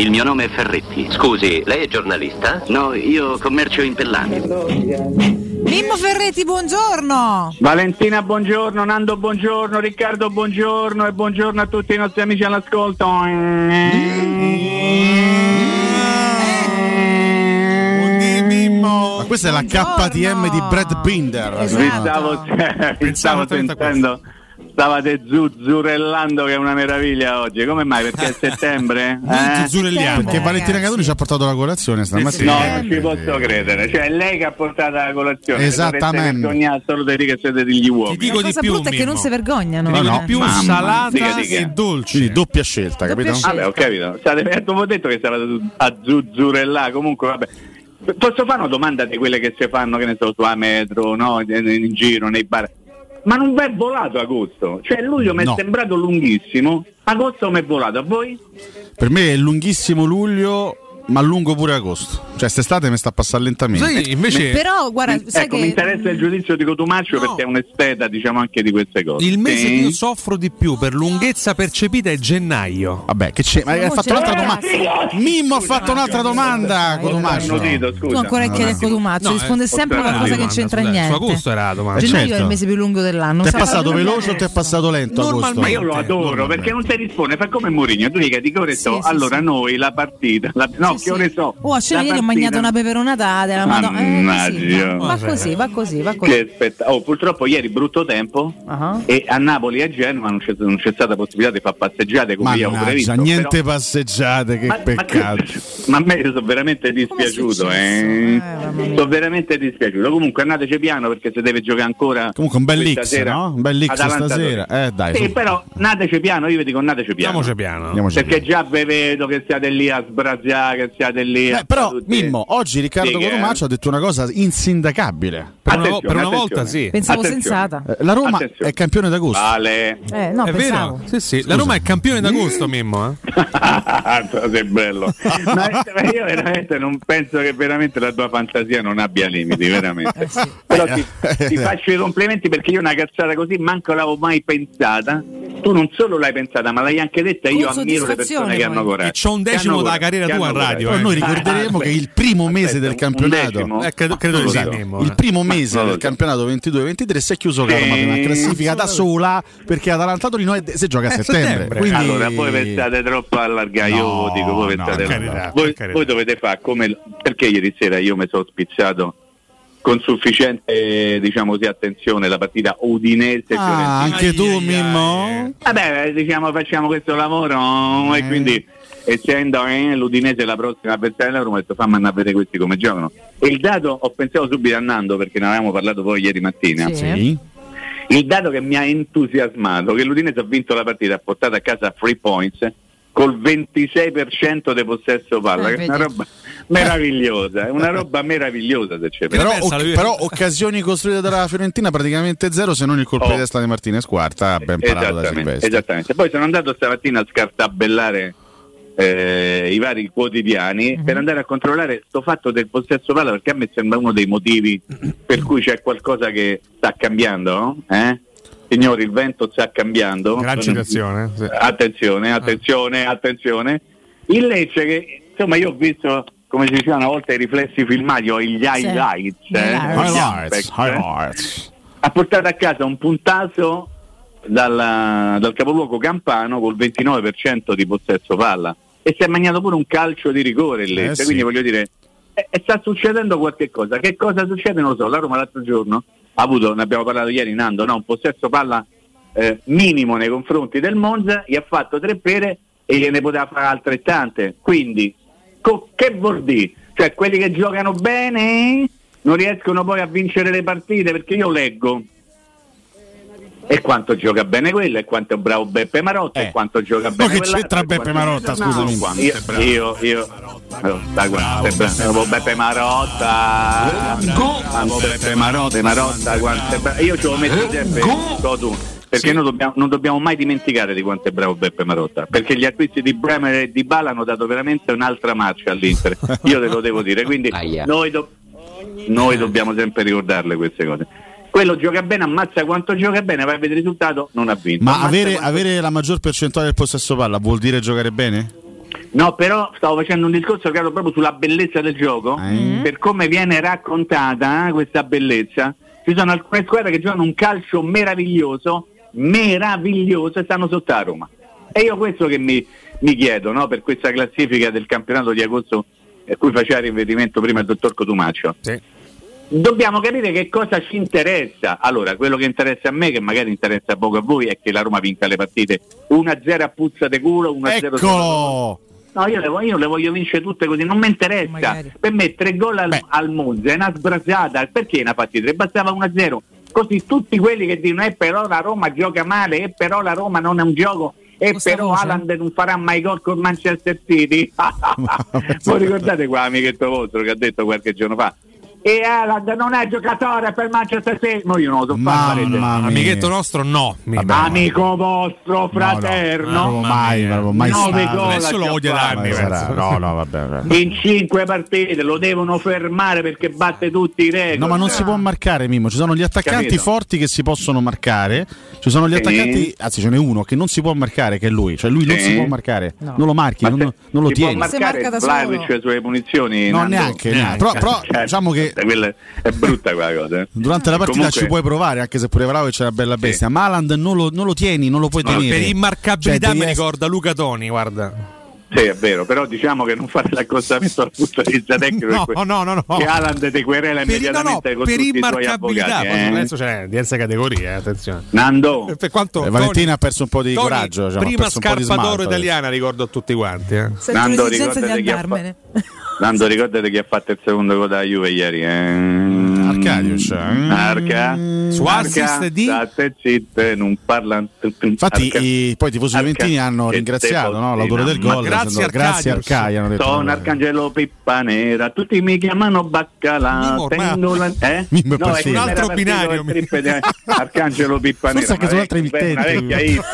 Il mio nome è Ferretti. Scusi, lei è giornalista? No, io commercio in pellami. Mimmo Ferretti, buongiorno. Valentina, buongiorno. Nando, buongiorno. Riccardo, buongiorno. E buongiorno a tutti i nostri amici all'ascolto. Ma questa è la KTM di Brad Binder. Esatto. Vi stavo, vi stavo sentendo. Stavate zuzzurellando che è una meraviglia oggi. Come mai? Perché è settembre? Eh? Zuzzurelliamo. Perché Valentina. Cadoni ci ha portato la colazione stamattina. No, non ci posso credere. Cioè, è lei che ha portato la colazione. Esattamente. Solo di dire che siete degli uomini. Ti dico La di cosa più, brutta è che Mimmo. non si vergognano. Ti eh. di più Mamma, salata dica di che. e dolce. Quindi doppia scelta, Doppia capito? scelta. Vabbè, ho capito. State, avevo detto che stavate a zuzzurellare. Comunque, vabbè. Posso fare una domanda di quelle che si fanno, che ne so, su a metro, no? in, in giro, nei bar. Ma non è volato agosto? Cioè luglio mi è No. sembrato lunghissimo, agosto mi è volato, a voi? Per me è lunghissimo luglio, ma lungo pure agosto. Cioè, quest'estate mi sta a passare lentamente. Sai, invece Però guarda, sai ecco, mi che interessa il giudizio di Cotumaccio No. perché è un esteta, diciamo, anche di queste cose. il mese Sì. che io soffro di più per lunghezza percepita è gennaio. Vabbè, che c'è? Ma hai fatto un'altra Eh, domanda. Mimmo ha fatto un'altra domanda, annudito, tu scusa. ancora che chiedi a Cotumaccio, No, risponde eh, sempre ho qualcosa che c'entra niente. Su agosto era la domanda. Gennaio certo. è il mese più lungo dell'anno. Ti è Sa- passato veloce o ti è passato lento agosto? Ma io lo adoro perché non ti risponde, fa come Mourinho, tu dica di che ore Sì, so, sì, allora sì. noi la partita, no, Sì, che ore sì. so? Oh, a cena Mangiato una peperonata della Madonna. Eh, Mannaggia. così, va, così, va così, va così. Oh, purtroppo ieri brutto tempo Ah. e a Napoli e a Genova non c'è, non c'è stata possibilità di fare passeggiate come Mannaggia, previsto. niente però- passeggiate, che ma, ma peccato. che- ma a me sono veramente dispiaciuto, eh. Eh. Sono veramente dispiaciuto. Comunque andate piano perché se deve giocare ancora. Comunque un bel X, sera, no? Un bel X stasera. Eh, dai, Sì, su. però nateci piano, io vi dico nateci piano. Andiamoci piano. Andiamoci Perché via. già vi vedo che siate lì a sbraziare, che siate lì. a Eh, però, tutti- Mimmo, oggi Riccardo Sì, che- Cotomaccio ha detto una cosa insindacabile. Per una, per una volta sì. Pensavo Attenzione. sensata. Eh, La Roma Attenzione. è campione d'agosto. Vale. Eh, no, è pensavo. vero? Sì, sì. La Roma è campione d'agosto, Mimmo. Eh? sei bello. ma, io veramente non penso che veramente la tua fantasia non abbia limiti, veramente. Però ti, ti faccio i complimenti perché io una cazzata così manco l'avevo mai pensata. Tu non solo l'hai pensata, ma l'hai anche detta io ammiro le persone che hanno coraggio. E c'ho un decimo coraggio, carriera tua in radio. Poi noi ricorderemo Ah, che il primo mese aspetta, del un campionato? Eh, credo, credo Mimmo. Il eh. primo mese del so. campionato 22-23 si è chiuso con la Sì. Roma classifica da sola perché Atalanta Torino è- si gioca a Eh, settembre. settembre. Quindi... Allora, voi pensate troppo allargare, io No, dico, voi no, pensate carità, voi, voi dovete fare come perché ieri sera io mi sono spizzato con sufficiente diciamo così attenzione la partita Udinese Ah, anche tu, Mimmo? ai. Vabbè, diciamo facciamo questo lavoro Eh. e quindi essendo eh, l'Udinese la prossima avversaria della Roma, ho detto fammi andare a vedere questi come giocano. E il dato ho pensato subito a Nando perché ne avevamo parlato poi ieri mattina. Sì. Sì. Il dato che mi ha entusiasmato che l'Udinese ha vinto la partita, ha portato a casa 3 points col 26% di possesso palla, Eh, che è una roba meravigliosa, è una roba meravigliosa se c'è. Però, lui? però occasioni costruite dalla Fiorentina praticamente zero se non il colpo Oh. di testa di Martinez quarta ben parato da Silvestri esattamente. Poi sono andato stamattina a scartabellare eh, i vari quotidiani Mhm. per andare a controllare sto fatto del possesso palla perché a me sembra uno dei motivi per cui c'è qualcosa che sta cambiando, no? eh? Signori, il vento sta cambiando. Gran citazione. sì. Attenzione, attenzione, attenzione. Il Lecce che insomma io ho visto come si diceva una volta i riflessi filmati o gli highlights, Gli eh, highlights. eh, highlights. ha portato a casa un puntato dalla- dal capoluogo campano col 29% di possesso palla e si è mangiato pure un calcio di rigore il Lecce, Eh sì. quindi voglio dire e, e sta succedendo qualche cosa. Che cosa succede non lo so, la Roma l'altro giorno ha avuto, ne abbiamo parlato ieri Nando, no? un possesso palla eh, minimo nei confronti del Monza, gli ha fatto tre pere e gliene poteva fare altrettante. Quindi, co- che vuol dire? Cioè, quelli che giocano bene non riescono poi a vincere le partite perché io leggo. E quanto gioca bene quello, e quanto è bravo Beppe Marotta, Eh. e quanto gioca Ma bene che quell'altro, c'entra e Beppe quanto- Marotta, scusami? No, io, io, io, oh, dai, guarda, bravo Beppe Marotta, bravo Beppe Marotta, Marotta, quanto è bravo. io ce lo metto sempre, so tu, perché noi dobbiamo- non dobbiamo mai dimenticare di quanto è bravo Beppe Marotta, perché gli acquisti di Bremer e di Bala hanno dato veramente un'altra marcia all'Inter, io te lo devo dire, quindi noi, do- noi dobbiamo sempre ricordarle queste cose. Quello gioca bene, ammazza quanto gioca bene, vai a vedere il risultato, non ha vinto. Ma avere, quanto- avere la maggior percentuale del possesso palla vuol dire giocare bene? No, però stavo facendo un discorso proprio sulla bellezza del gioco, Mm. per come viene raccontata eh, questa bellezza. Ci sono alcune squadre che giocano un calcio meraviglioso, meraviglioso e stanno sotto a Roma. E io questo che mi, mi chiedo, no, per questa classifica del campionato di agosto a cui faceva riferimento prima il dottor Cotumaccio. Sì. Dobbiamo capire che cosa ci interessa. Allora, quello che interessa a me, che magari interessa poco a voi, è che la Roma vinca le partite 1-0 a puzza de culo, 1-0 Eccolo! No, io le, voglio, io le voglio vincere tutte così, non mi interessa. Magari. Per me tre gol al, Beh. al Monza è una sbrasata. Perché ne ha fatti tre? Bastava 1-0. Così tutti quelli che dicono eh però la Roma gioca male, e però la Roma non è un gioco, e Questa però voce. Haaland non farà mai gol con Manchester City. Voi ricordate qua amichetto vostro che ha detto qualche giorno fa? E Haaland non è giocatore per Manchester City. No, io non lo so fare. Amichetto nostro, no. Vabbè. Amico vostro No, no, fraterno. non avevo mai, non mai Nove stato. gol Adesso lo odia da anni. No, no, vabbè. vabbè. in cinque partite lo devono fermare perché batte tutti i record. No, ma non si può marcare, Mimmo. Ci sono gli attaccanti Capito. forti che si possono marcare. Ci sono gli Sì. attaccanti, anzi, ce n'è uno che non si può marcare, che è lui. Cioè, lui non Sì. si può marcare. No. Non lo marchi, Ma non, non lo tieni. Si marca da solo. sulle punizioni? No, neanche, neanche. Però, però Certo, diciamo che quella è brutta quella cosa. eh. durante la partita Comunque- ci puoi provare, anche se pure Vlaovic c'è una bella Sì. bestia. Ma Haaland non lo, non lo tieni, non lo puoi No, tenere. per immarcabilità Cioè, mi essere- ricorda Luca Toni, guarda. Sì, è vero, però diciamo che non fate l'accostamento dal punto di vista tecnico. No, no, no, no. Che Haaland ti querela Per, no, no, immediatamente con per tutti i suoi immarcabilità, eh. adesso c'è diverse categorie, eh, attenzione. Nando, Per quanto Eh, Valentina ha perso un po' di Toni, coraggio. diciamo, prima scarpa d'oro italiana, ricordo a tutti quanti. Eh. Nando, ricordati chi ha andarmene. Nando, ricordate chi ha fatto il secondo gol da Juve ieri. Eh? Arcadius. eh? Arca. Su Arca, assist di- state zitte, non parla. Infatti, i, poi i tifosi juventini hanno Che ringraziato no, l'autore del gol. grazie, dicendo, grazie. Hanno detto, Sono vabbè. Arcangelo Pippa Nera, tutti mi chiamano Baccalà. Ormai- Tengo la... eh? Mimmo è no, che Un altro binario, Arcangelo Pippa Forse Nera. anche vecchia- emittente. Una vecchia hit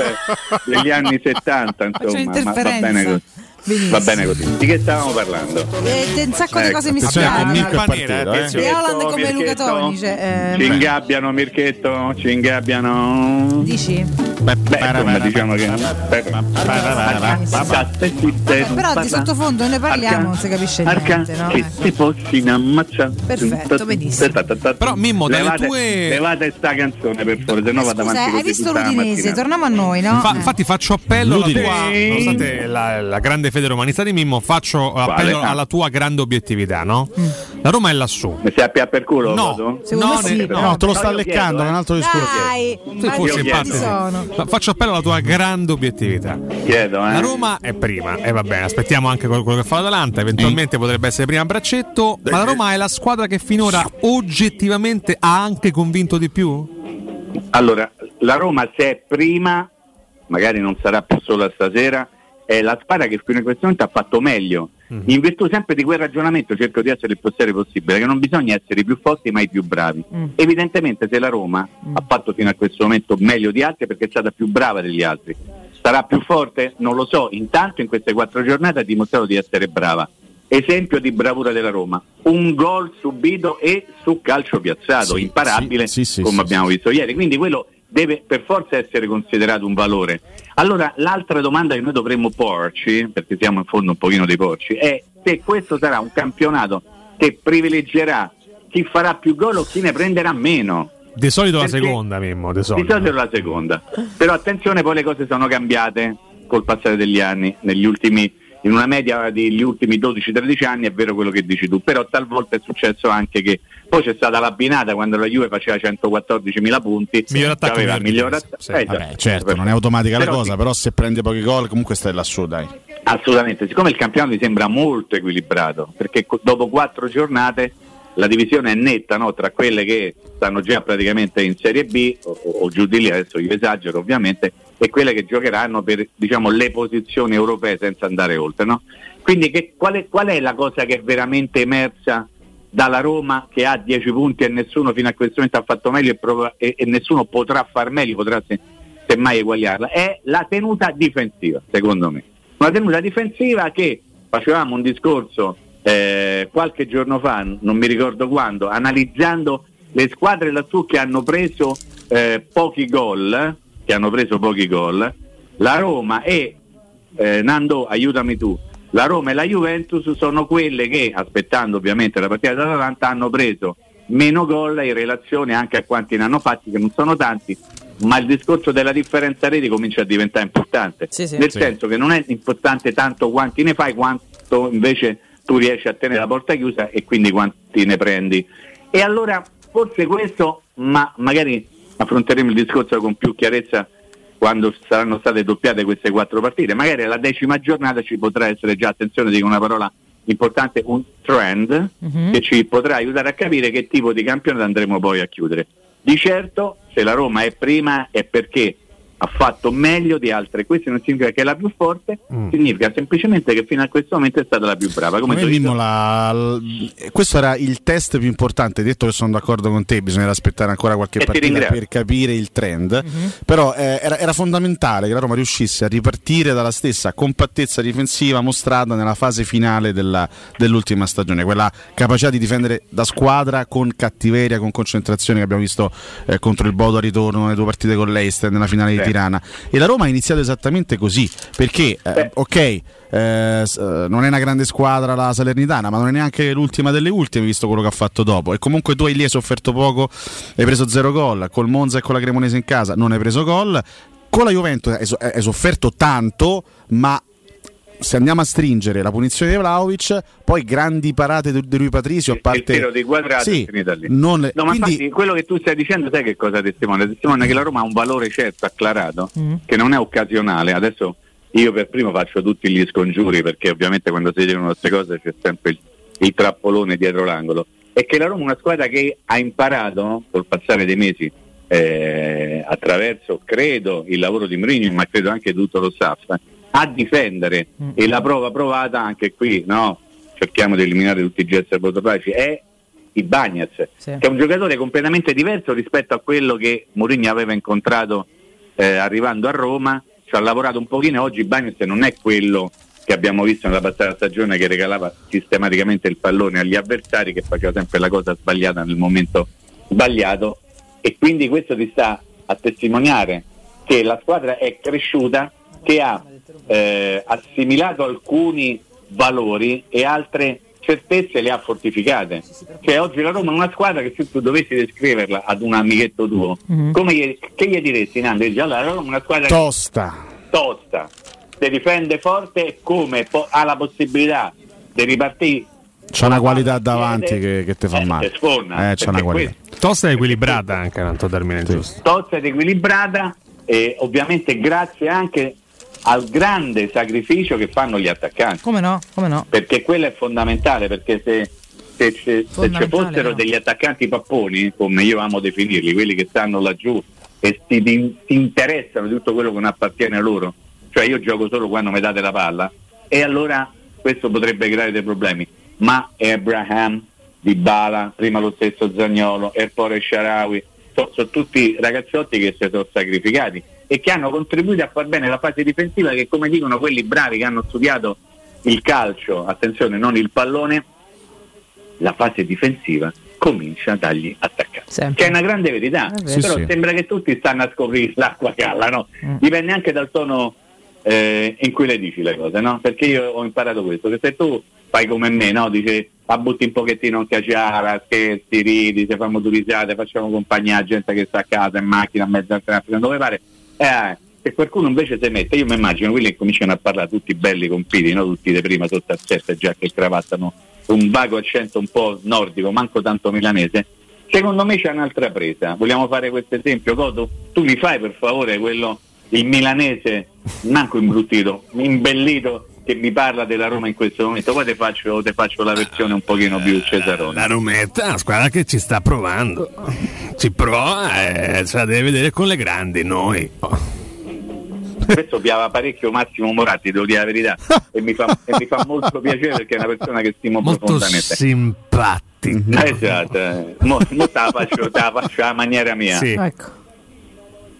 degli anni 70, Faccio insomma. Ma va bene così. Benissimo. Va bene così. Di che stavamo parlando? E di un sacco di Ecco, cose mi che spiegano. Mirko è partito. eh, eh. Di Haaland come Luca. Toni, cioè, eh, Ci ingabbiano Mirchetto, ci ingabbiano. Dici? Beh, insomma, diciamo che. Però di sottofondo ne parliamo, non si capisce niente, no? Che Eh. ti fossi in ammazza. Perfetto, benissimo. Però, Mimmo, dalle levate, tue- levate sta canzone per favore, se no vado avanti hai così visto l'Udinese? Torniamo a noi, no? Fa- Eh. infatti faccio appello alla tua, nonostante la, la grande fede romanista di Mimmo, faccio appello Ah. alla tua grande obiettività, no? Mm. La Roma è lassù. Mi stai a pià per culo? No, no, sì, però. No, te lo No, sta leccando, chiedo, è un altro discorso. Dai, empatico. chi sono? Ma Faccio appello alla tua grande obiettività. Chiedo, eh. La Roma è prima, e va bene, aspettiamo anche quello che fa l'Atalanta, eventualmente potrebbe essere prima a braccetto, ma la Roma è la squadra che finora oggettivamente ha anche convinto di più? Allora, la Roma se è prima, magari non sarà più solo stasera, è la squadra che fino a questo momento ha fatto meglio. Mhm. In virtù sempre di quel ragionamento cerco di essere il più serio possibile, che non bisogna essere i più forti ma i più bravi. Mm. Evidentemente se la Roma ha fatto fino a questo momento meglio di altri è perché è stata più brava degli altri. Sarà più forte? Non lo so. Intanto in queste quattro giornate ha dimostrato di essere brava. Esempio di bravura della Roma. Un gol subito e su calcio piazzato, Sì, imparabile, sì, sì, sì, come sì, abbiamo visto ieri. Quindi quello deve per forza essere considerato un valore. Allora, l'altra domanda che noi dovremmo porci, perché siamo in fondo un pochino dei porci, è se questo sarà un campionato che privilegerà chi farà più gol o chi ne prenderà meno. Di solito la Perché- seconda, Mimmo, di Di solito. solito la seconda. Però attenzione, poi le cose sono cambiate col passare degli anni, negli ultimi, in una media degli ultimi 12-13 anni è vero quello che dici tu, però talvolta è successo anche che poi c'è stata la binata quando la Juve faceva 114.000 punti, Miglior attacco, aveva miglior attacco. sì. Eh, Vabbè, certo, non è automatica la Però cosa, sì. però se prende pochi gol comunque stai lassù, dai. Assolutamente, siccome il campionato mi sembra molto equilibrato, perché co- dopo quattro giornate la divisione è netta no? tra quelle che stanno già praticamente in Serie B o, o- o giù di lì, adesso io esagero ovviamente, e quelle che giocheranno per diciamo, le posizioni europee senza andare oltre. No? Quindi che- qual, è, qual è la cosa che è veramente emersa dalla Roma che ha 10 punti e nessuno fino a questo momento ha fatto meglio e, prova- e- e nessuno potrà far meglio, potrà se- semmai eguagliarla? È la tenuta difensiva, secondo me. Una tenuta difensiva che facevamo un discorso eh, qualche giorno fa, non mi ricordo quando, analizzando le squadre lassù che hanno preso eh, pochi gol, che hanno preso pochi gol, la Roma è eh, Nando, aiutami tu. La Roma e la Juventus sono quelle che, aspettando ovviamente la partita dell'Atalanta, hanno preso meno gol in relazione anche a quanti ne hanno fatti, che non sono tanti, ma il discorso della differenza reti comincia a diventare importante. Sì, sì. Nel Sì. senso che non è importante tanto quanti ne fai, quanto invece tu riesci a tenere la porta chiusa e quindi quanti ne prendi. E allora forse questo, ma magari affronteremo il discorso con più chiarezza quando saranno state doppiate queste quattro partite. Magari alla decima giornata ci potrà essere già, attenzione, dico una parola importante, un trend Mhm. che ci potrà aiutare a capire che tipo di campionato andremo poi a chiudere. Di certo, se la Roma è prima è perché ha fatto meglio di altre. Questo non significa che è la più forte, Mm. significa semplicemente che fino a questo momento è stata la più brava. Come. Mimmo, la- l- questo era il test più importante. Detto che sono d'accordo con te, bisognerà aspettare ancora qualche E ti partita per capire il trend. Però eh, era, era fondamentale che la Roma riuscisse a ripartire dalla stessa compattezza difensiva mostrata nella fase finale della- dell'ultima stagione, quella capacità di difendere da squadra con cattiveria, con concentrazione che abbiamo visto eh, contro il Bodo a ritorno nelle due partite con l'Eister nella finale di. Tirana. E la Roma ha iniziato esattamente così, perché eh, ok, eh, eh, non è una grande squadra la Salernitana, ma non è neanche l'ultima delle ultime, visto quello che ha fatto dopo. E comunque tu hai lì hai sofferto poco, hai preso zero gol. Col Monza e con la Cremonese in casa non hai preso gol. Con la Juventus hai, so- hai sofferto tanto, ma se andiamo a stringere la punizione di Vlaovic, poi grandi parate di Rui Patrizio, a Il- parte il tiro di Quadrato Sì, è finita lì. non- No, ma quindi- infatti quello che tu stai dicendo, sai che cosa testimonia? Testimonia che la Roma ha un valore certo, acclarato, Mm. che non è occasionale. Adesso io per primo faccio tutti gli scongiuri, perché ovviamente quando si dicono queste cose c'è sempre il, il trappolone dietro l'angolo. È che la Roma è una squadra che ha imparato col passare dei mesi eh, attraverso, credo, il lavoro di Mourinho, ma credo anche tutto lo staff, a difendere Mm. e la prova provata anche qui, no? cerchiamo di eliminare tutti i gesti autopraci, è i Bagnaz, Sì. che è un giocatore completamente diverso rispetto a quello che Mourinho aveva incontrato eh, arrivando a Roma, ci ha lavorato un pochino e oggi Bagnaz non è quello che abbiamo visto nella passata stagione che regalava sistematicamente il pallone agli avversari, che faceva sempre la cosa sbagliata nel momento sbagliato e quindi questo ti sta a testimoniare che la squadra è cresciuta, che ha eh, assimilato alcuni valori e altre certezze le ha fortificate. Cioè oggi la Roma è una squadra che se tu dovessi descriverla ad un amichetto tuo, Mhm. come gli, che gli diresti Nando? Allora la Roma è una squadra tosta. tosta, si difende forte e come po- ha la possibilità di ripartire C'ha una qualità al davanti che, che te fa eh, male. sforna, Eh, c'ha una qualità. Tosta e equilibrata anche, tanto termine giusto. tozza ed equilibrata e ovviamente grazie anche al grande sacrificio che fanno gli attaccanti Come no? Come no? perché quello è fondamentale perché se, se, ci- se ci fossero no. degli attaccanti papponi come io amo definirli quelli che stanno laggiù e si, si interessano di tutto quello che non appartiene a loro cioè io gioco solo quando mi date la palla e allora questo potrebbe creare dei problemi ma Abraham Dybala, prima lo stesso Zagnolo, Erpore Sharawi, so- sono tutti ragazzotti che si sono sacrificati e che hanno contribuito a far bene la fase difensiva che come dicono quelli bravi che hanno studiato il calcio, attenzione non il pallone, la fase difensiva comincia dagli attaccanti. Sempre. Che è una grande verità. Sì, però sì. sembra che tutti stanno a scoprire l'acqua calla, no? Mm. Dipende anche dal tono eh, in cui le dici le cose, no? Perché io ho imparato questo, che se tu fai come me, no? Dici, la butti un pochettino in caciara, scherzi, ridi, se facciamo turisate, facciamo compagnia a gente che sta a casa, in macchina, a mezzo al traffico, dove pare. Eh, se qualcuno invece si mette, io mi immagino quelli che cominciano a parlare tutti belli compiti, no? Tutti di prima sotto a sette, già che cravattano un vago accento un po' nordico, manco tanto milanese. Secondo me c'è un'altra presa. Vogliamo fare questo esempio, Coto? Tu mi fai per favore quello, il milanese, manco imbruttito, imbellito, che mi parla della Roma in questo momento. Poi te faccio, te faccio la versione un pochino più Cesarone. La Rometta è una squadra che ci sta provando. Ci prova e ce la deve vedere con le grandi, noi. Questo piava parecchio Massimo Moratti, devo dire la verità, e mi fa, e mi fa molto piacere perché è una persona che stimo Molto profondamente. simpatico. Esatto, eh. mo, mo te la faccio, te la faccio alla maniera mia. Sì. Ecco.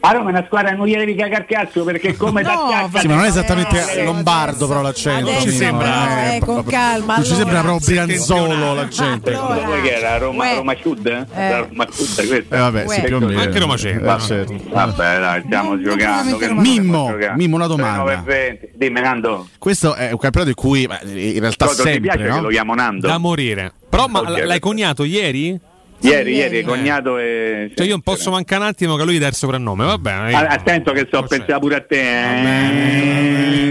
A Roma è una squadra che non gli devi cagare cazzo perché come No, Sì, ma non è Eh, esattamente adesso- lombardo, però l'accento. adesso ci sembra, però, eh, con calma. Non ci allora. sembra proprio brianzolo l'accento. Allora. Poi che era Roma. Roma Sud? eh? Eh. La Roma Sud questa. Eh, vabbè, sì, Uè. più o meno. Anche Roma c'entra. Eh, certo. Vabbè, dai, stiamo Non- giocando. che non Mimmo, giocando. Mimmo, una domanda. 9:20. Dimmi Nando. Questo è un campionato in cui in realtà sempre, piace che no? lo chiamo Nando? Da morire. Però ma l'hai coniato ieri? Ieri, Sì, ieri, ieri. cognato e... Cioè io non posso mancare un attimo che lui dà il soprannome, va bene. io- Attento che c'è. pensavo pure a te.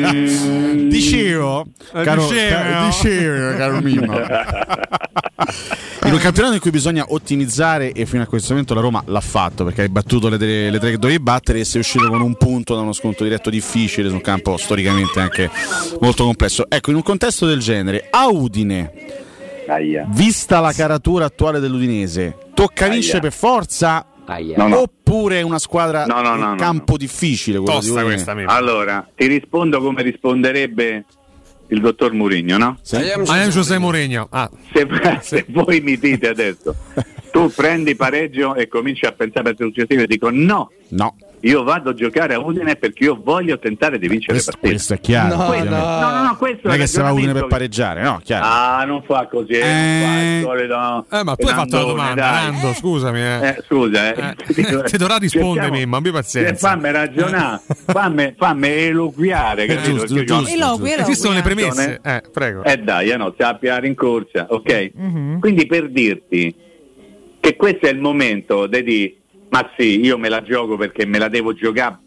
eh. Dicevo, caro, Dicevo. ca- dicevo, caro Mimmo. In un campionato in cui bisogna ottimizzare e fino a questo momento la Roma l'ha fatto perché hai battuto le, tre- le tre che dovevi battere e sei uscito con un punto da uno sconto diretto difficile su un campo storicamente anche molto complesso. Ecco, in un contesto del genere, a Udine, Aia. vista la caratura attuale dell'Udinese, tocca vincere per forza No, no. oppure è una squadra No, no, no, campo difficile quello di Tosta Udine? questa mia. Allora, ti rispondo come risponderebbe il dottor Murigno, no? Sì? José Mourinho. Ah, Se, se voi mi dite adesso, tu prendi pareggio e cominci a pensare per successivo e dico no, No, io vado a giocare a Udine perché io voglio tentare di vincere questo, le partite. questo è chiaro. No, no. No, no, no, questo Non è il che se va a Udine per pareggiare, no? Chiaro. Ah, non fa così, non fa il Eh. solito eh, ma tu hai fatto la domanda. Nando, scusami. Eh. Eh, scusa, eh. Eh, ti dovrà rispondere, Cerchiamo- Mimmo, abbi pazienza. Eh, Fammi ragionare, fammi, fammi eloquiare, capito? giusto, giusto. io- Eloqui, eloqui. Esistono le premesse? Eh, prego. Eh dai, eh no, sappia rincorsa, ok? Mhm. Quindi per dirti che questo è il momento di ma sì, io me la gioco perché me la devo giocare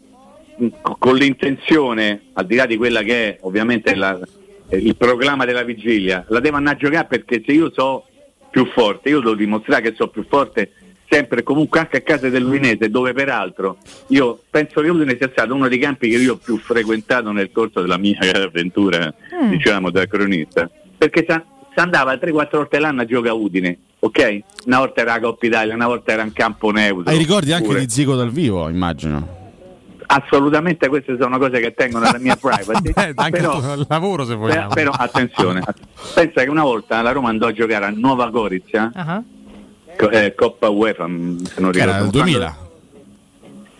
mh, con l'intenzione, al di là di quella che è ovviamente la- il proclama della vigilia, la devo andare a giocare perché se io so più forte, io devo dimostrare che so più forte sempre e comunque anche a casa dell'Udinese dove peraltro io penso che Udine sia stato uno dei campi che io ho più frequentato nel corso della mia avventura Mm. diciamo da cronista. Perché si andava 3-4 volte l'anno a giocare a Udine ok? una volta era la Coppa Italia una volta era in campo neutro Hai ricordi anche pure. di Zico dal vivo, immagino. assolutamente queste sono cose che tengono alla mia privacy Eh, anche però, il lavoro se vogliamo. però, attenzione pensa che una volta la Roma andò a giocare a Nuova Gorizia co- eh, Coppa UEFA mh, se non Che era ricordo il 2000. quando,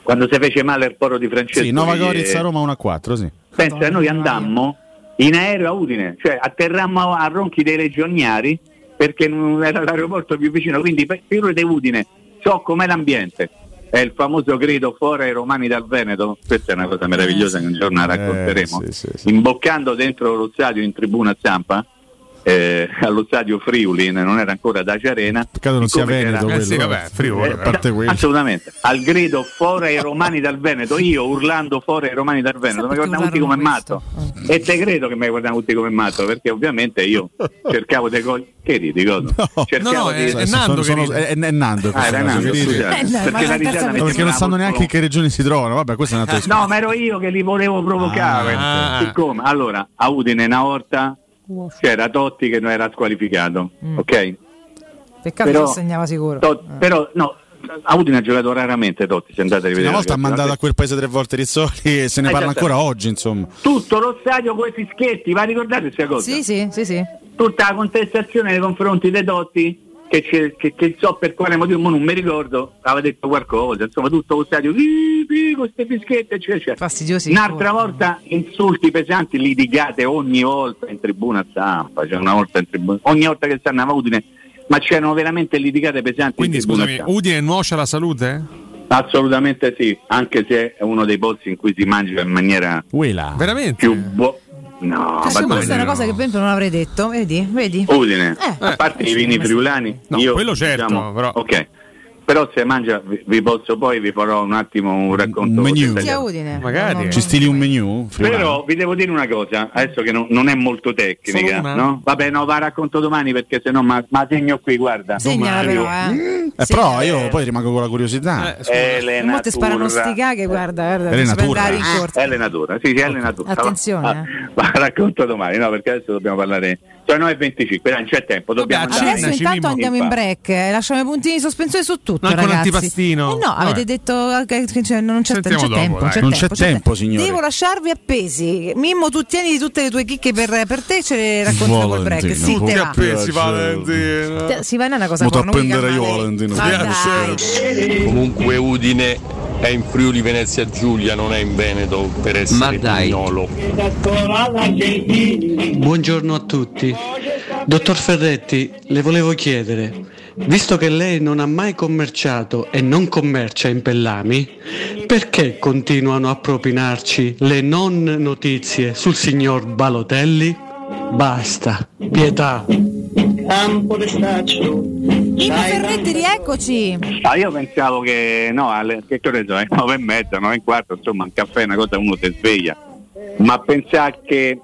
quando si fece male il poro di Francesco Sì, Nova eh, Gorizia Roma 1 a 4, sì. pensa noi andammo in aereo a Udine cioè atterrammo a Ronchi dei Legioniari perché non era l'aeroporto più vicino quindi io di Udine so com'è l'ambiente. È il famoso grido fuori ai romani dal Veneto questa è una cosa meravigliosa che un giorno la racconteremo. Eh, sì, sì, sì. imboccando dentro lo stadio in tribuna zampa eh, allo stadio Friuli non era ancora Dacia Arena Peccato non sia Veneto c'era- Eh sì, vabbè, Friuli, a parte quello. Assolutamente, al grido fuori ai romani dal Veneto, io urlando fuori ai romani dal Veneto, mi Sempre guardavano tutti come urlarono matto. E te credo che mi guardavano tutti come matto, perché ovviamente io cercavo di cogliere. Che ridi, cosa? No. Cercavo No, no, di... è- Sono- Nando sono- che ride. è, è Nando. Ah, era questo, Nando, scusate. Eh, perché perché non sanno neanche in che regioni si trovano. Vabbè, questo è un altro. No, ma ero io che li volevo provocare. Ah. Siccome, allora, a Udine una volta c'era Totti che non era squalificato, Mm. ok? Peccato Però- che segnava sicuro. Tot- Eh. Però, no, a Udine ha giocato raramente Totti, se andate a rivedere. Una volta ha mandato a quel paese tre volte Rizzoli e se ne Eh, parla certo. ancora oggi, insomma. tutto lo stadio con i fischietti, va a ricordare questa cosa? Sì, sì, sì, sì. Tutta la contestazione nei confronti dei Totti, che, c'è- che, che so per quale motivo, mo non mi ricordo, aveva detto qualcosa, insomma tutto lo stadio, "Ih, ih, con queste fischietti, eccetera, eccetera. Fastidiosi. Un'altra volta insulti pesanti, litigate ogni volta in tribuna stampa, cioè una volta in tribuna, ogni volta che stanno a Udine, ma c'erano veramente litigate pesanti Quindi scusami, stampa. Udine nuoce alla salute? Assolutamente sì, anche se è uno dei posti in cui si mangia in maniera Uela. Veramente? più buona. No, Questa, ma questa è una no. cosa che per esempio non avrei detto. Vedi, vedi. Udine, Eh. a parte i vini friulani, No, io, quello certo, diciamo, però- ok. Però se mangia, vi, posso poi, vi farò un attimo un racconto. Un menu. Magari. Ci stili un menu? Però vi devo dire una cosa, adesso che non, non è molto tecnica, no? Vabbè, no, va racconto domani perché se no ma, ma segno qui, guarda. Però, eh. Eh, Sì. però io poi rimango con la curiosità. Eh, Mo te sparano sti caghe, guarda, guarda, ti la Turra. rincorsa. Elena Turra, sì, sì, Elena Turra. Attenzione, Va, eh. va, racconto domani, no, perché adesso dobbiamo parlare. Sono 9.25, dai, non c'è tempo, dobbiamo Vabbè, andare. Adesso intanto Mimmo. andiamo in break, eh, lasciamo i puntini di sospensione su tutto. Anche un ragazzi. antipastino. Eh no, avete Vabbè. detto che c'è- non c'è, non c'è dopo, tempo. dai. Non c'è tempo, signore. Devo lasciarvi appesi. Mimmo, tu tieni tutte le tue chicche per, per te, ce le racconti dopo il break. Sì, te va. Appesi, Valentino. Te- Si va in una cosa porno, appendere io. Valentino. Comunque Udine è in Friuli Venezia Giulia, non è in Veneto per essere Ma dai. pignolo. Buongiorno a tutti. Dottor Ferretti, le volevo chiedere, visto che lei non ha mai commerciato e non commercia in Pellami, perché continuano a propinarci le non notizie sul signor Balotelli? Basta, pietà. Mimmo Ferretti, rieccoci. Ah, io pensavo che no, alle, che ore sono? 9 e mezza, 9 e un quarto, insomma un caffè è una cosa uno si sveglia. Ma pensare che,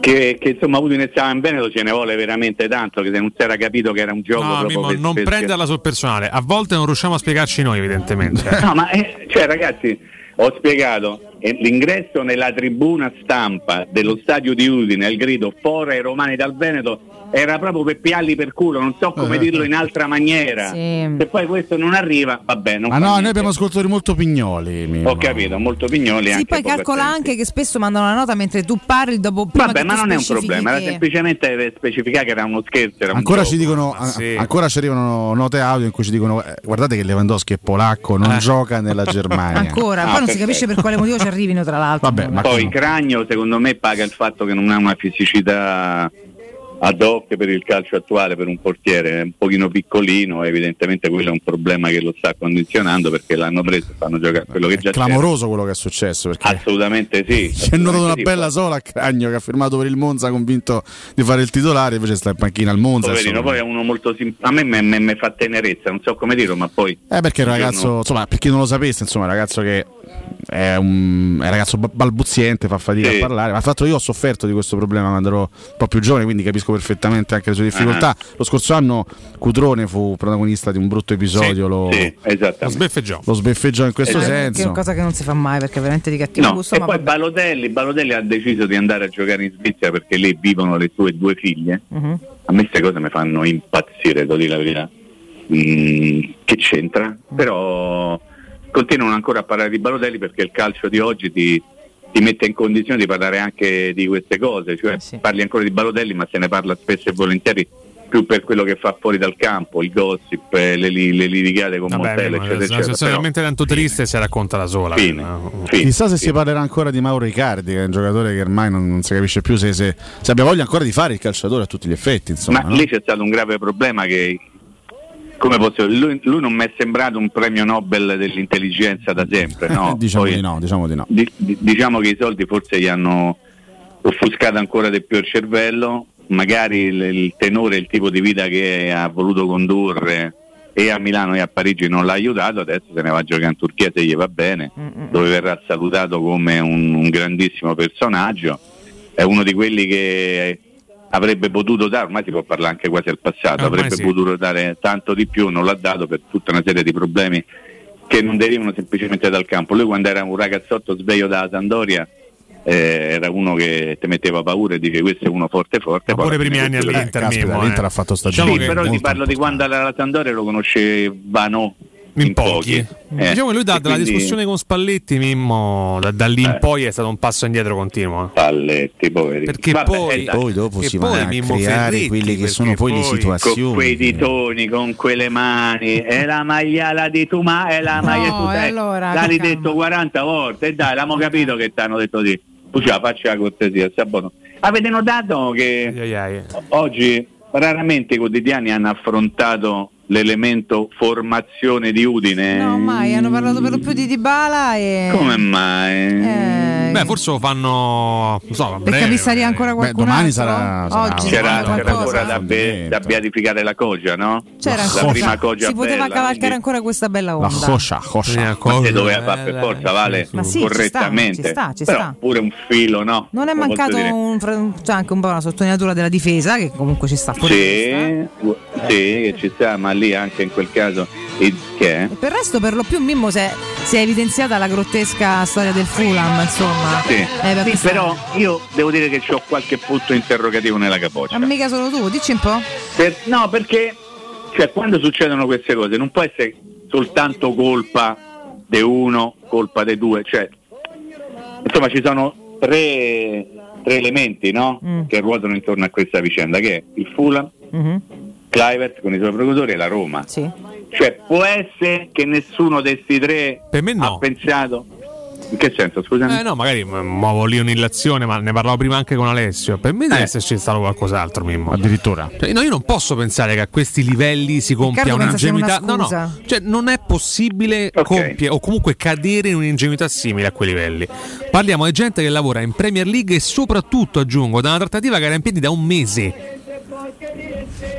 che, che insomma Udine stava in Veneto ce ne vuole veramente tanto, che se non si era capito che era un gioco No, Mimmo, per- non per- prenderla sul personale. A volte non riusciamo a spiegarci noi, evidentemente. No, ma eh, cioè ragazzi, ho spiegato, l'ingresso nella tribuna stampa dello stadio di Udine, il grido fuori ai romani dal Veneto, era proprio per pialli per culo, non so come dirlo in altra maniera. Sì. Se poi questo non arriva, vabbè, non Ma fa no, noi niente. abbiamo ascoltatori molto pignoli. Mimmo. Ho capito, molto pignoli. Sì, anche poi calcola attenti. anche che spesso mandano la nota mentre tu parli dopo prima Vabbè, ma non è un problema, era semplicemente per specificare che era uno scherzo. Era un Ancora gioco. ci dicono, Ma sì. ancora ci arrivano note audio in cui ci dicono: eh, guardate che Lewandowski è polacco, non Eh. gioca nella Germania. Ancora, Ah, poi non si perfetto. capisce per quale motivo ci arrivino tra l'altro. Vabbè, ma- Poi Cragno secondo me paga il fatto che non ha una fisicità ad hoc per il calcio attuale per un portiere, è un pochino piccolino, evidentemente quello è un problema che lo sta condizionando perché l'hanno preso e fanno giocare quello che È già c'era. clamoroso quello che è successo perché Assolutamente sì. ci è notato una sì. bella sola a Cragno che ha firmato per il Monza convinto di fare il titolare, invece sta in panchina al Monza. Poverino, poi è uno molto sim- a me mi fa tenerezza, non so come dirlo, ma poi Eh, perché il un ragazzo, giorno- insomma, per chi non lo sapesse, insomma, è un ragazzo che è un, è un ragazzo ba- balbuziente, fa fatica Sì. a parlare. Ma tra l'altro io ho sofferto di questo problema quando ero un po' più giovane, quindi capisco perfettamente anche le sue difficoltà. Ah. Lo scorso anno Cutrone fu protagonista di un brutto episodio, lo, Sì, Lo sbeffeggiò. lo sbeffeggiò in questo Eh, che è senso. una cosa che non si fa mai perché è veramente di cattivo No, gusto. e ma poi. Balotelli, Balotelli ha deciso di andare a giocare in Svizzera perché lì vivono le sue due figlie. Mhm. A me queste cose mi fanno impazzire, devo dire la verità. Mm, che c'entra? Però continuano ancora a parlare di Balotelli perché il calcio di oggi ti, ti mette in condizione di parlare anche di queste cose, cioè Eh sì. parli ancora di Balotelli ma se ne parla spesso e volentieri più per quello che fa fuori dal campo, il gossip, eh, le, li- le litigate con Vabbè, Montella, eccetera, una eccetera. situazione Però- talmente tanto triste e si racconta da sola. Fine, No. fine, Chissà se fine. si parlerà ancora di Mauro Icardi, che è un giocatore che ormai non, non si capisce più se, se- se abbia voglia ancora di fare il calciatore a tutti gli effetti. Insomma, Ma no? lì c'è stato un grave problema che, come posso lui, lui non mi è sembrato un premio Nobel dell'intelligenza da sempre, no? diciamo Poi, di no, diciamo di no. di- di- diciamo che i soldi forse gli hanno offuscato ancora di più il cervello, magari il, il tenore, il tipo di vita che ha voluto condurre e a Milano e a Parigi non l'ha aiutato, adesso se ne va a giocare in Turchia se gli va bene, dove verrà salutato come un, un grandissimo personaggio, è uno di quelli che avrebbe potuto dare, ormai si può parlare anche quasi al passato, Ormai avrebbe sì. potuto dare tanto di più, non l'ha dato per tutta una serie di problemi che non derivano semplicemente dal campo. Lui quando era un ragazzotto sveglio dalla Sandoria eh, era uno che ti metteva paura e dice questo è uno forte forte. Ma pure i primi anni all'Inter, caspita, Mimmo, l'Inter eh. ha fatto stagione Sì, però ti parlo di quando alla Sandoria lo conoscevano in pochi. Eh, Diciamo che lui da- dalla quindi- discussione con Spalletti, Mimmo, da, da lì in Eh. poi è stato un passo indietro continuo. eh. Palletti, poveri. Perché Vabbè, poi- Poi dopo si poi vanno a Mimmo creare Ferretti, quelle che sono perché poi le poi- situazioni. con quei ditoni, con quelle mani, è la maiala di tu ma è la maglia No, tu te. allora, L'hai detto 40 volte e dai, l'abbiamo capito che ti hanno detto di. La faccia la cortesia, sia buono. Avete notato che Ai ai ai. oggi raramente i quotidiani hanno affrontato l'elemento formazione di Udine? No, mai, hanno parlato per lo più di Dybala e... Come mai? Eh, Beh, forse lo fanno. Non so, breve, capissare magari. ancora Beh, qualcuno domani altro? sarà- sarà- Oggi C'era, c'era ancora da, be- da beatificare la Cogia, no? C'era la ancora. prima Cogia si poteva bella, cavalcare quindi- ancora questa bella La onda. Una Ma cosa se doveva fare per forza, vale Ma sì, ci correttamente. sta, ci sta, ci Però sta. pure un filo, no? Non è Come posso mancato un, cioè anche un po' una sottolineatura della difesa che comunque ci sta fuori. Sì, sì, che ci sta, ma lì anche in quel caso il- che è? Per il resto, per lo più, Mimmo si è, si è evidenziata la grottesca storia del Fulham, insomma. Sì. Eh, per Sì, però io devo dire che ho qualche punto interrogativo nella capoccia. Ma mica solo tu, dici un po'? Per- no, perché cioè, quando succedono queste cose non può essere soltanto colpa di uno, colpa dei due, cioè, insomma ci sono tre, tre elementi no? Mm. che ruotano intorno a questa vicenda, che è il Fulham, Mhm, Clivert con i suoi procuratori e la Roma. Sì. Cioè, può essere che nessuno di questi tre Per me no. ha pensato. In che senso? Scusami. Eh no, magari muovo lì un'illazione, ma ne parlavo prima anche con Alessio. Per me deve Eh. esserci stato qualcos'altro, Mimmo. Addirittura. Cioè, no, io non posso pensare che a questi livelli si compia un'ingenuità. una No, no, cioè non è possibile Ok. compiere o comunque cadere in un'ingenuità simile a quei livelli. Parliamo di gente che lavora in Premier League e soprattutto, aggiungo, da una trattativa che era in piedi da un mese.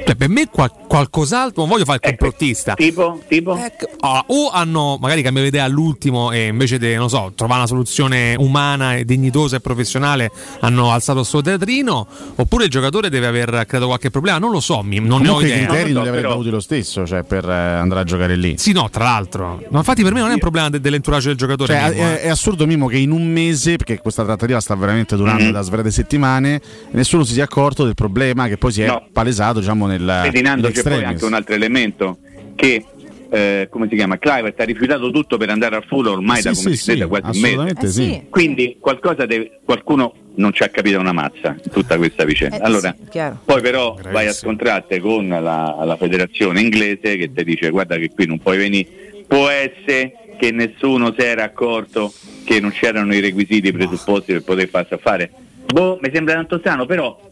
Cioè, per me qual- qualcos'altro, non voglio fare il Ecco, complottista. Tipo, tipo? Ecco, ah, o hanno magari cambiato idea all'ultimo e invece di, non so, trovare una soluzione umana e dignitosa e professionale hanno alzato il suo teatrino, oppure il giocatore deve aver creato qualche problema, non lo so, mi- non ne ho Comunque i idea. criteri No, non li avrebbe però- avuti lo stesso, cioè per eh, andare a giocare lì. Sì, no, tra l'altro. Ma infatti per me non è un problema de- dell'entourage del giocatore. Cioè, Mimmo, è, eh. è assurdo Mimo che in un mese, perché questa trattativa sta veramente durando Mhm. da svariate settimane, nessuno si sia accorto del problema che poi si è No. palesato diciamo nel Vedi, Nando, c'è poi anche un altro elemento che eh, come si chiama? Clivert ha rifiutato tutto per andare al full ormai da Sì, come sì, si sì, quasi un mese. Eh sì. Quindi qualcosa deve, qualcuno non ci ha capito una mazza in tutta questa vicenda. Eh, allora, poi però vai a Bravissimo. scontrarti con la, la federazione inglese che ti dice guarda che qui non puoi venire. Può essere che nessuno si era accorto che non c'erano i requisiti presupposti per poter farsi affare. Boh, mi sembra tanto strano, però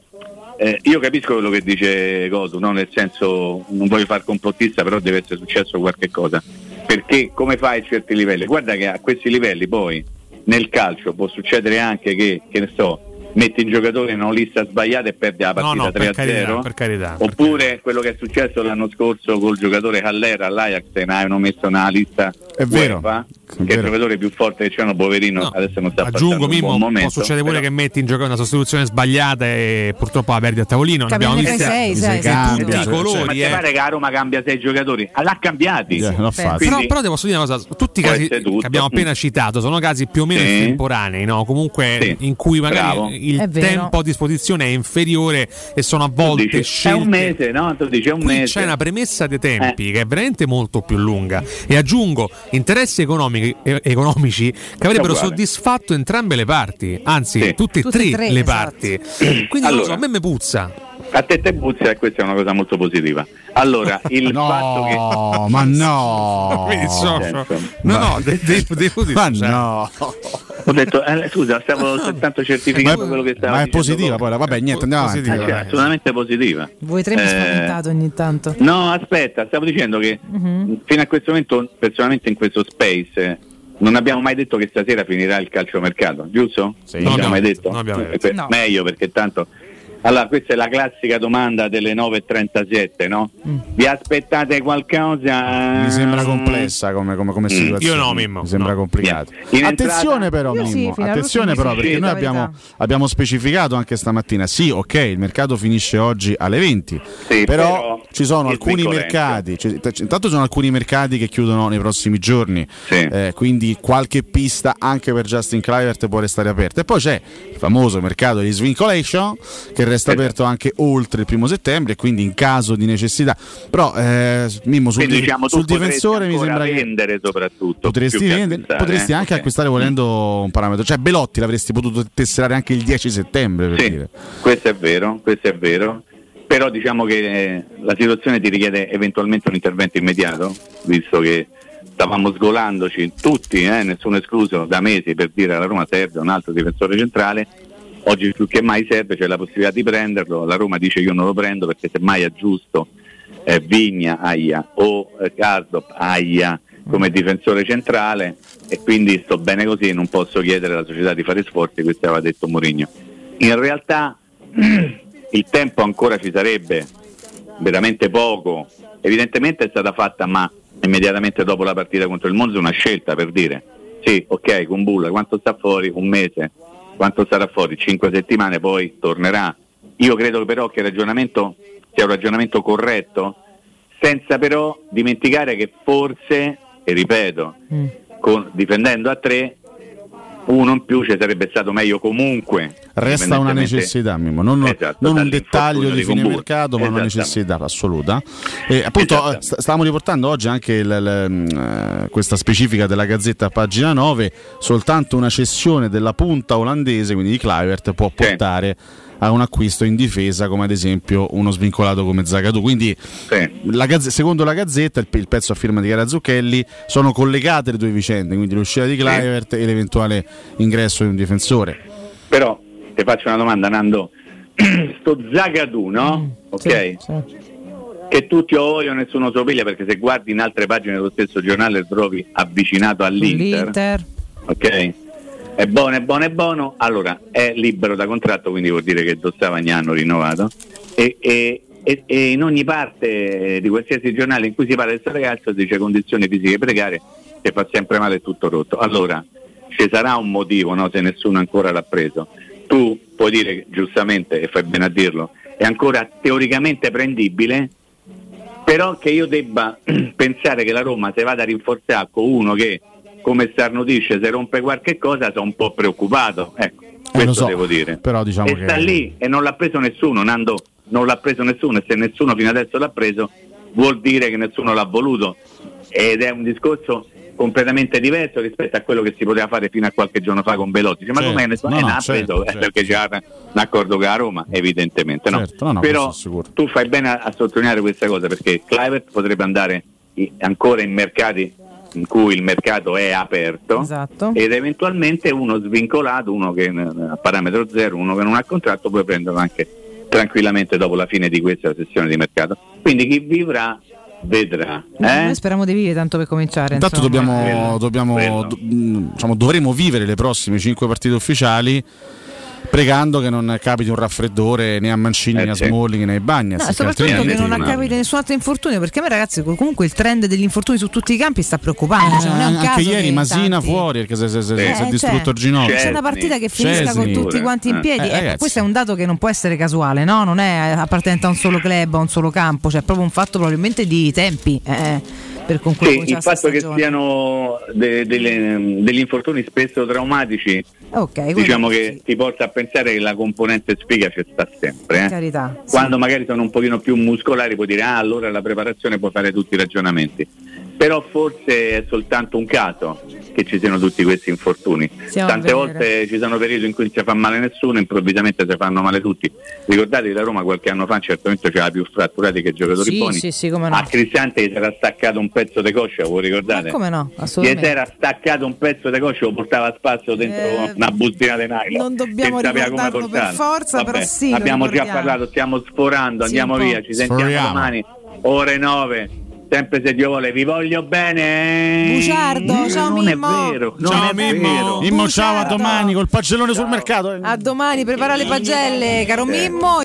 eh, io capisco quello che dice Godu, no? nel senso non voglio far complottista, però deve essere successo qualche cosa. Perché come fai a certi livelli? Guarda che a questi livelli poi nel calcio può succedere anche che, che ne so, metti il giocatore in una lista sbagliata e perdi la No, partita no, 3 per a carità, 0. per carità, per Oppure quello che è successo l'anno scorso col giocatore Hallera all'Ajax e ne avevano messo una lista È vero, UEFA, è che è il giocatore più forte che c'erano, poverino, No, adesso non sta aggiungo passando un Mimmo, buon momento. può succedere pure però- che metti in gioco una sostituzione sbagliata e purtroppo la perdi a tavolino. Abbiamo nei viste sei, sai. cambia, tutti i cioè, Ma colori. ti eh. pare che a Roma cambia sei giocatori? Ah, l'ha cambiati. Eh, fatto. Però, però devo dire una cosa, tutti i casi che abbiamo appena citato sono casi più o meno estemporanei, no? comunque in cui magari. Il È tempo a disposizione è inferiore e sono a volte dici, è scelte. un mese, no? Tu dici è un Qui mese. c'è una premessa dei tempi Eh. che è veramente molto più lunga e aggiungo interessi economici, eh, economici che avrebbero Uguale. soddisfatto entrambe le parti, anzi Sì. tutte e Tutte tre, e tre, le esatto. parti. Quindi non lo so, Allora. a me mi puzza. A te te buzza e questa è una cosa molto positiva. Allora, il fatto che... No, ma no. Mi dissocio. certo. No, no, de- de- devo dire. Ma cioè, no. Ho detto, eh, scusa, stavo soltanto certificando Ma, quello che stava ma è positiva poi, vabbè, niente, andiamo avanti. Positiva. Eh, cioè, assolutamente positiva. Voi tre mi Eh, spaventate ogni tanto. No, aspetta, stavo dicendo che Mhm. fino a questo momento, personalmente in questo space, eh, non abbiamo mai detto che stasera finirà il calciomercato, giusto? Sì. non No, abbiamo no, mai detto? non abbiamo Eh, detto. per- No. Meglio perché tanto... Allora, questa è la classica domanda delle 9.37, no? Mm. Vi aspettate qualcosa? Mi sembra complessa come, come, come Mm. situazione. Io no, Mimmo, Mi sembra no. complicato. In Attenzione entrata- però, Io sì, Mimmo. fino Attenzione però, sì, perché sì, noi abbiamo, abbiamo specificato anche stamattina. Sì, ok, il mercato finisce oggi alle 20. Sì, però, però ci sono alcuni mercati. ci- t- Intanto ci sono alcuni mercati che chiudono nei prossimi giorni. Sì. Eh, quindi qualche pista anche per Justin Clivert può restare aperta. E poi c'è il famoso mercato di Svincolation che resta aperto anche oltre il primo settembre, e quindi in caso di necessità. Però, eh, Mimmo, sul, Quindi di- diciamo, sul difensore mi sembra che vendere soprattutto. potresti, vendere- potresti eh? anche Ok. acquistare volendo un parametro. Cioè, Belotti l'avresti potuto tesserare anche il 10 settembre. Per Sì, dire. questo è vero, questo è vero. Però diciamo che eh, la situazione ti richiede eventualmente un intervento immediato, visto che stavamo sgolandoci tutti, eh, nessuno escluso, da mesi per dire alla Roma serve un altro difensore centrale. Oggi più che mai serve, c'è la possibilità di prenderlo. La Roma dice io non lo prendo perché semmai aggiusto eh, Vigna Aia o eh, Cardop Aia come difensore centrale e quindi sto bene così, non posso chiedere alla società di fare sforzi, questo aveva detto Mourinho. In realtà il tempo ancora ci sarebbe, veramente poco. Evidentemente è stata fatta, ma immediatamente dopo la partita contro il Monza, una scelta per dire sì, ok, con Bulla, quanto sta fuori? Un mese, quanto starà fuori? Cinque settimane, poi tornerà. Io credo però che il ragionamento sia un ragionamento corretto, senza però dimenticare che forse, e ripeto, Mm. con- difendendo a tre, uno in più ci sarebbe stato meglio comunque. Resta una necessità, Mimmo, non, Esatto, non un dettaglio di fine mercato, ma una necessità assoluta. E appunto stavamo riportando oggi anche il- il, eh, questa specifica della Gazzetta a pagina 9, soltanto una cessione della punta olandese, quindi di Kluivert, può Sì. portare a un acquisto in difesa come ad esempio uno svincolato come Zagadou. Quindi la Gazze- secondo la Gazzetta, il, il pezzo a firma di Chiara Zucchelli, sono collegate le due vicende, quindi l'uscita di Clivert e l'eventuale ingresso di un difensore. Però ti faccio una domanda, Nando. Sto Zagadou, no? Ok. Che tutti o io nessuno so piglia perché se guardi in altre pagine dello stesso giornale trovi avvicinato all'Inter. L'Inter. Ok? È buono, è buono, è buono. Allora, è libero da contratto, quindi vuol dire che Dostavagni hanno rinnovato. E, e- e- e in ogni parte di qualsiasi giornale in cui si parla di questo ragazzo dice condizioni fisiche precarie che fa sempre male e tutto rotto. Allora, ci sarà un motivo, no, se nessuno ancora l'ha preso. Tu puoi dire giustamente, e fai bene a dirlo, è ancora teoricamente prendibile, però che io debba pensare che la Roma se vada a rinforzare con uno che come starnutisce se rompe qualche cosa sono un po' preoccupato ecco questo so, devo dire però diciamo e che- sta lì e non l'ha preso nessuno Nando non l'ha preso nessuno e se nessuno fino adesso l'ha preso vuol dire che nessuno l'ha voluto ed è un discorso completamente diverso rispetto a quello che si poteva fare fino a qualche giorno fa con Belotti Dice, ma Certo. come nessuno No, eh, no, certo, certo. perché c'era un accordo con la Roma evidentemente no, Certo, no, no, però è tu fai bene a, a sottolineare questa cosa perché Clivert potrebbe andare i- ancora in mercati in cui il mercato è aperto Esatto. ed eventualmente uno svincolato, uno che eh, a parametro zero, uno che non ha contratto, puoi prenderlo anche tranquillamente dopo la fine di questa sessione di mercato. Quindi chi vivrà vedrà. Eh? Noi speriamo di vivere tanto per cominciare. Intanto dobbiamo, dobbiamo- do- mh, diciamo, dovremo vivere le prossime cinque partite ufficiali pregando che non capiti un raffreddore né a Mancini Eh, né a sì. Smalling né ai Bagnas. No, soprattutto che non accapiti nessun altro infortunio, perché a me ragazzi comunque il trend degli infortuni su tutti i campi sta preoccupando. cioè, non è un anche caso ieri Masina tanti- fuori perché si, si- si- Eh, si è distrutto cioè, il ginocchio. C'è una partita che finisca Chesney. con tutti quanti in Eh, piedi. eh, Ecco, questo è un dato che non può essere casuale, no? Non è appartenente a un solo club, a un solo campo, cioè è proprio un fatto probabilmente di tempi eh, per concludere Sì, il fatto che siano de- delle- degli infortuni spesso traumatici, Ok, quello diciamo sì, che ti porta a pensare che la componente sfiga c'è sta sempre. eh. carità. sì. Quando magari sono un pochino più muscolari puoi dire ah allora la preparazione può fare tutti i ragionamenti. Però forse è soltanto un caso che ci siano tutti questi infortuni. Stiamo a Tante volte ci sono periodi in cui non si fa male nessuno, improvvisamente si fanno male tutti. Ricordate che la Roma qualche anno fa certamente c'era più fratturati che giocatori Sì, buoni. sì, sì, come no. A Cristante gli si era staccato un pezzo di coscia, voi ricordate? Ma come no? Gli si Assolutamente. era staccato un pezzo di coscia, lo portava a spasso dentro Eh, una bustina di nylon. non dobbiamo ricordarlo per forza, però sì, Abbiamo già parlato, stiamo sforando, Sì, andiamo via, ci sentiamo Sforiamo. domani, ore 9. Sempre se Dio vuole, vi voglio bene. Bugiardo, ciao non Mimmo. è vero, non Ciao è Mimmo. vero. Mimmo, ciao a domani col pagellone sul mercato. A domani, prepara le pagelle, caro Mimmo.